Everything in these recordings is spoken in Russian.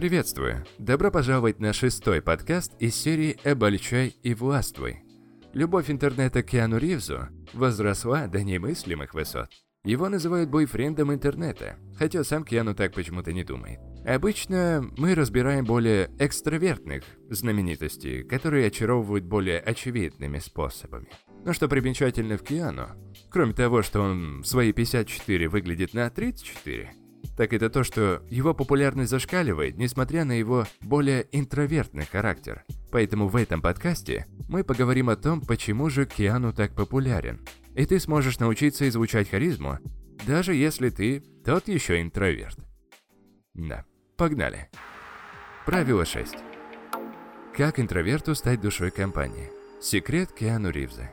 Приветствую! Добро пожаловать на шестой подкаст из серии «Обольчай и властвуй». Любовь интернета к Киану Ривзу возросла до немыслимых высот. Его называют бойфрендом интернета, хотя сам Киану так почему-то не думает. Обычно мы разбираем более экстравертных знаменитостей, которые очаровывают более очевидными способами. Но что примечательно в Киану, кроме того, что он в свои 54 выглядит на 34, так это то, что его популярность зашкаливает, несмотря на его более интровертный характер. Поэтому в этом подкасте мы поговорим о том, почему же Киану так популярен. И ты сможешь научиться излучать харизму, даже если ты тот еще интроверт. Да, погнали. Правило 6. Как интроверту стать душой компании? Секрет Киану Ривза.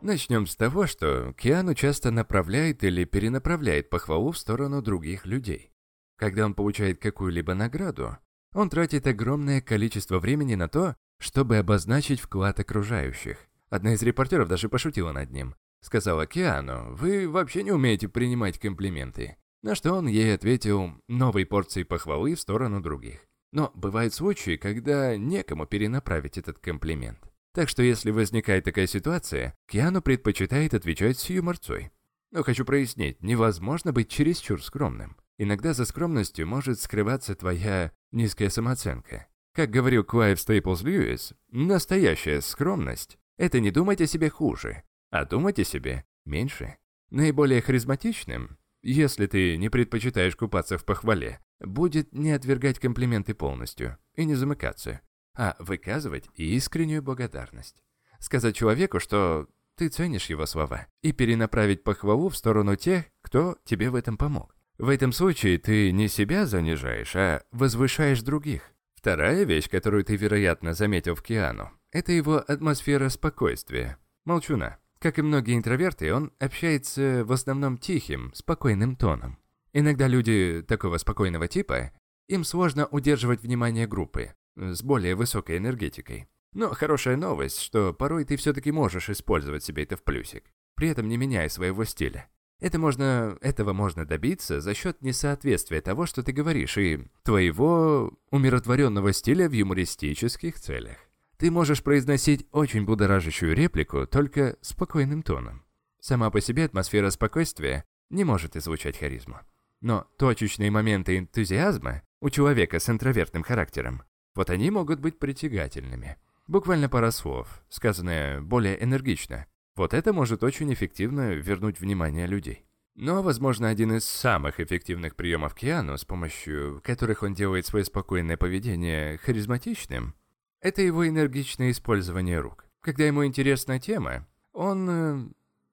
Начнем с того, что Киану часто направляет или перенаправляет похвалу в сторону других людей. Когда он получает какую-либо награду, он тратит огромное количество времени на то, чтобы обозначить вклад окружающих. Одна из репортеров даже пошутила над ним. Сказала Киану, вы вообще не умеете принимать комплименты. На что он ей ответил новой порцией похвалы в сторону других. Но бывают случаи, когда некому перенаправить этот комплимент. Так что если возникает такая ситуация, Киану предпочитает отвечать с юморцом. Но хочу прояснить, невозможно быть чересчур скромным. Иногда за скромностью может скрываться твоя низкая самооценка. Как говорил Клайв Стейплс Льюис, настоящая скромность – это не думать о себе хуже, а думать о себе меньше. Наиболее харизматичным, если ты не предпочитаешь купаться в похвале, будет не отвергать комплименты полностью и не замыкаться, а выказывать искреннюю благодарность. Сказать человеку, что ты ценишь его слова, и перенаправить похвалу в сторону тех, кто тебе в этом помог. В этом случае ты не себя занижаешь, а возвышаешь других. Вторая вещь, которую ты, вероятно, заметил в Киану, это его атмосфера спокойствия, молчуна. Как и многие интроверты, он общается в основном тихим, спокойным тоном. Иногда люди такого спокойного типа, им сложно удерживать внимание группы, с более высокой энергетикой. Но хорошая новость, что порой ты все-таки можешь использовать себе это в плюсик, при этом не меняя своего стиля. Это можно, этого можно добиться за счет несоответствия того, что ты говоришь, и твоего умиротворенного стиля в юмористических целях. Ты можешь произносить очень будоражащую реплику только спокойным тоном. Сама по себе атмосфера спокойствия не может излучать харизму. Но точечные моменты энтузиазма у человека с интровертным характером вот они могут быть притягательными. Буквально пара слов, сказанное более энергично. Вот это может очень эффективно вернуть внимание людей. Но, возможно, один из самых эффективных приемов Киану, с помощью которых он делает свое спокойное поведение харизматичным, это его энергичное использование рук. Когда ему интересна тема, он э,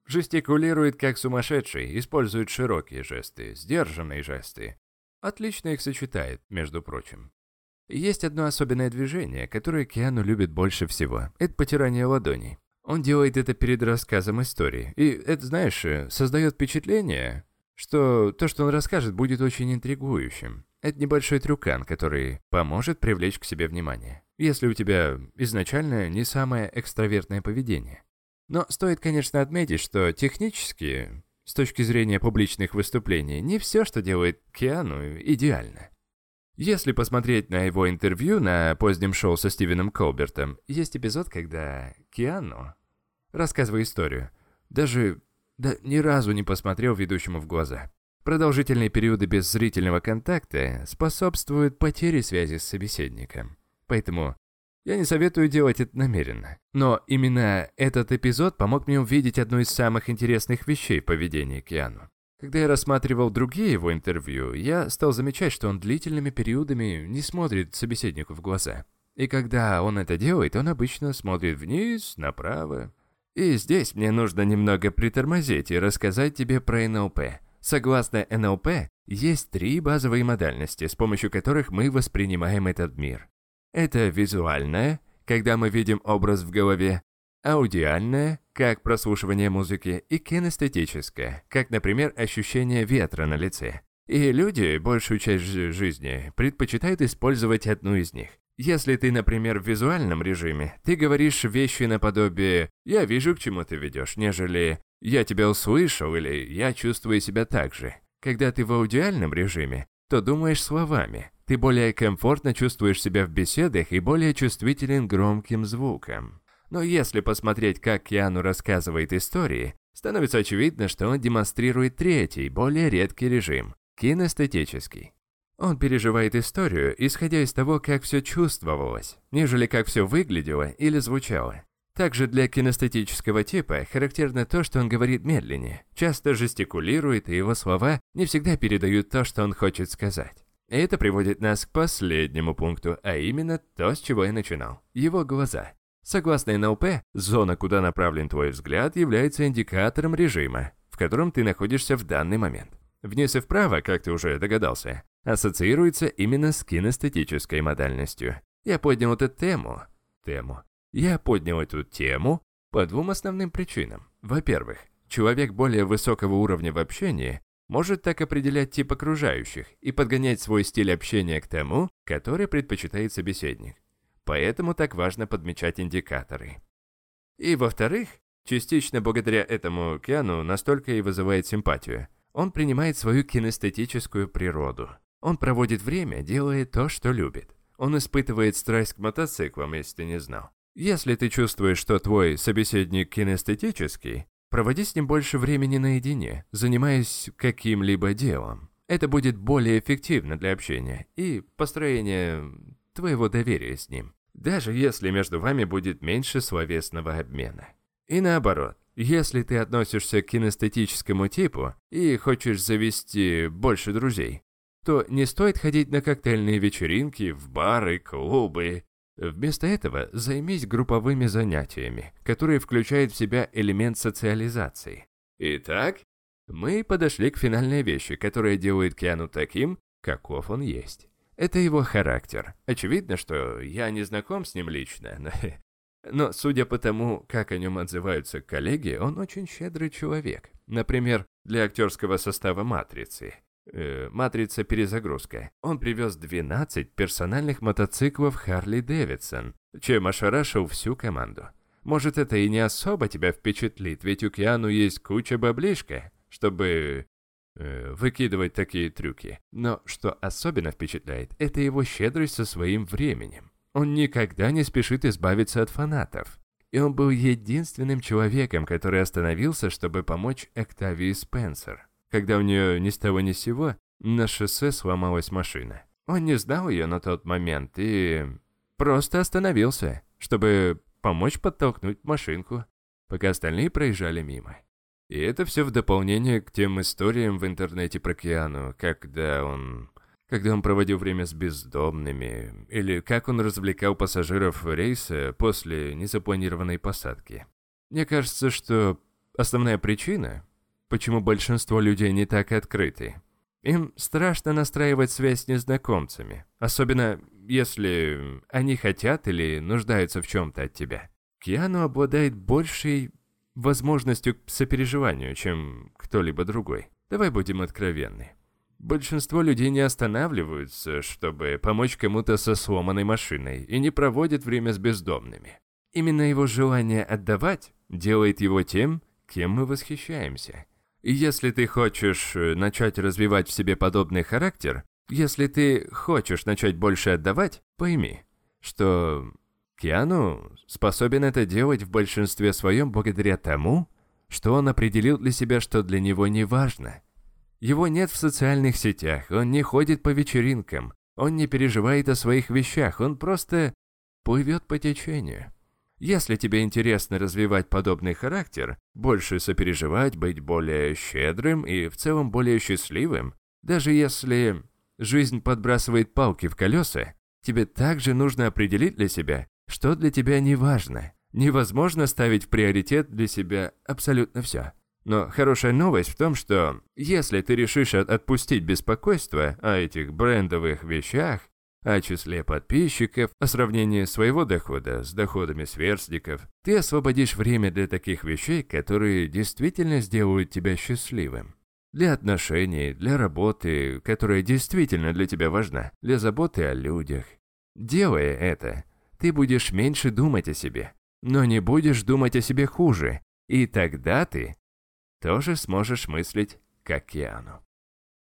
жестикулирует как сумасшедший, использует широкие жесты, сдержанные жесты. Отлично их сочетает, между прочим. Есть одно особенное движение, которое Киану любит больше всего. Это потирание ладоней. Он делает это перед рассказом истории. И это, знаешь, создает впечатление, что то, что он расскажет, будет очень интригующим. Это небольшой трюкан, который поможет привлечь к себе внимание, если у тебя изначально не самое экстравертное поведение. Но стоит, конечно, отметить, что технически, с точки зрения публичных выступлений, не все, что делает Киану, идеально. Если посмотреть на его интервью на позднем шоу со Стивеном Колбертом, есть эпизод, когда Киану, рассказывая историю, даже да, ни разу не посмотрел ведущему в глаза. Продолжительные периоды без зрительного контакта способствуют потере связи с собеседником. Поэтому я не советую делать это намеренно. Но именно этот эпизод помог мне увидеть одну из самых интересных вещей в поведении Киану. Когда я рассматривал другие его интервью, я стал замечать, что он длительными периодами не смотрит собеседнику в глаза. И когда он это делает, он обычно смотрит вниз, направо. И здесь мне нужно немного притормозить и рассказать тебе про НЛП. Согласно НЛП, есть три базовые модальности, с помощью которых мы воспринимаем этот мир. Это визуальное, когда мы видим образ в голове, аудиальное, как прослушивание музыки, и кинестетическое, как, например, ощущение ветра на лице. И люди большую часть жизни предпочитают использовать одну из них. Если ты, например, в визуальном режиме, ты говоришь вещи наподобие «я вижу, к чему ты ведешь», нежели «я тебя услышал» или «я чувствую себя так же». Когда ты в аудиальном режиме, то думаешь словами. Ты более комфортно чувствуешь себя в беседах и более чувствителен громким звукам. Но если посмотреть, как Киану рассказывает истории, становится очевидно, что он демонстрирует третий, более редкий режим – кинестетический. Он переживает историю, исходя из того, как все чувствовалось, нежели как все выглядело или звучало. Также для кинестетического типа характерно то, что он говорит медленнее, часто жестикулирует, и его слова не всегда передают то, что он хочет сказать. И это приводит нас к последнему пункту, а именно то, с чего я начинал – его глаза. Согласно НЛП, зона, куда направлен твой взгляд, является индикатором режима, в котором ты находишься в данный момент. Вниз и вправо, как ты уже догадался, ассоциируется именно с кинестетической модальностью. Я поднял эту тему, тему я поднял эту тему по двум основным причинам. Во-первых, человек более высокого уровня в общении может так определять тип окружающих и подгонять свой стиль общения к тому, который предпочитает собеседник. Поэтому так важно подмечать индикаторы. И во-вторых, частично благодаря этому Киану настолько и вызывает симпатию. Он принимает свою кинестетическую природу. Он проводит время, делая то, что любит. Он испытывает страсть к мотоциклам, если ты не знал. Если ты чувствуешь, что твой собеседник кинестетический, проводи с ним больше времени наедине, занимаясь каким-либо делом. Это будет более эффективно для общения и построения твоего доверия с ним, даже если между вами будет меньше словесного обмена. И наоборот, если ты относишься к кинестетическому типу и хочешь завести больше друзей, то не стоит ходить на коктейльные вечеринки, в бары, клубы Вместо этого займись групповыми занятиями, которые включают в себя элемент социализации. Итак, мы подошли к финальной вещи, которая делает Киану таким, каков он есть. Это его характер. Очевидно, что я не знаком с ним лично, но, но судя по тому, как о нем отзываются коллеги, он очень щедрый человек. Например, для актерского состава «Матрицы». Э, матрица перезагрузка. Он привез 12 персональных мотоциклов Харли Дэвидсон, чем ошарашил всю команду. Может, это и не особо тебя впечатлит, ведь у Киану есть куча баблишка, чтобы э, выкидывать такие трюки. Но что особенно впечатляет, это его щедрость со своим временем. Он никогда не спешит избавиться от фанатов. И он был единственным человеком, который остановился, чтобы помочь Октавии Спенсер когда у нее ни с того ни с сего на шоссе сломалась машина. Он не знал ее на тот момент и просто остановился, чтобы помочь подтолкнуть машинку, пока остальные проезжали мимо. И это все в дополнение к тем историям в интернете про Киану, когда он... Когда он проводил время с бездомными, или как он развлекал пассажиров рейса после незапланированной посадки. Мне кажется, что основная причина, почему большинство людей не так открыты. Им страшно настраивать связь с незнакомцами, особенно если они хотят или нуждаются в чем-то от тебя. Киану обладает большей возможностью к сопереживанию, чем кто-либо другой. Давай будем откровенны. Большинство людей не останавливаются, чтобы помочь кому-то со сломанной машиной и не проводят время с бездомными. Именно его желание отдавать делает его тем, кем мы восхищаемся – и если ты хочешь э, начать развивать в себе подобный характер, если ты хочешь начать больше отдавать, пойми, что Киану способен это делать в большинстве своем благодаря тому, что он определил для себя, что для него не важно. Его нет в социальных сетях, он не ходит по вечеринкам, он не переживает о своих вещах, он просто плывет по течению. Если тебе интересно развивать подобный характер, больше сопереживать, быть более щедрым и в целом более счастливым, даже если жизнь подбрасывает палки в колеса, тебе также нужно определить для себя, что для тебя не важно. Невозможно ставить в приоритет для себя абсолютно все. Но хорошая новость в том, что если ты решишь отпустить беспокойство о этих брендовых вещах, о числе подписчиков, о сравнении своего дохода с доходами сверстников, ты освободишь время для таких вещей, которые действительно сделают тебя счастливым. Для отношений, для работы, которая действительно для тебя важна, для заботы о людях. Делая это, ты будешь меньше думать о себе, но не будешь думать о себе хуже, и тогда ты тоже сможешь мыслить как Киану.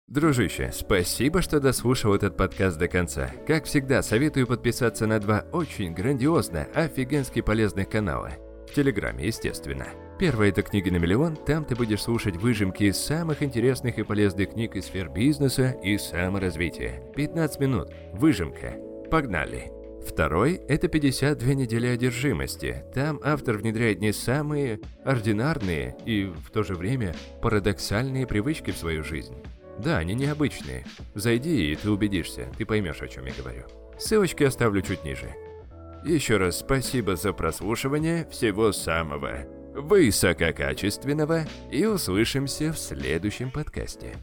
Дружище, спасибо, что дослушал этот подкаст до конца. Как всегда, советую подписаться на два очень грандиозно, офигенски полезных канала. В Телеграме, естественно. Первое – это «Книги на миллион». Там ты будешь слушать выжимки из самых интересных и полезных книг из сфер бизнеса и саморазвития. 15 минут. Выжимка. Погнали. Второй – это 52 недели одержимости. Там автор внедряет не самые ординарные и в то же время парадоксальные привычки в свою жизнь. Да, они необычные. Зайди, и ты убедишься, ты поймешь, о чем я говорю. Ссылочки оставлю чуть ниже. Еще раз спасибо за прослушивание всего самого высококачественного и услышимся в следующем подкасте.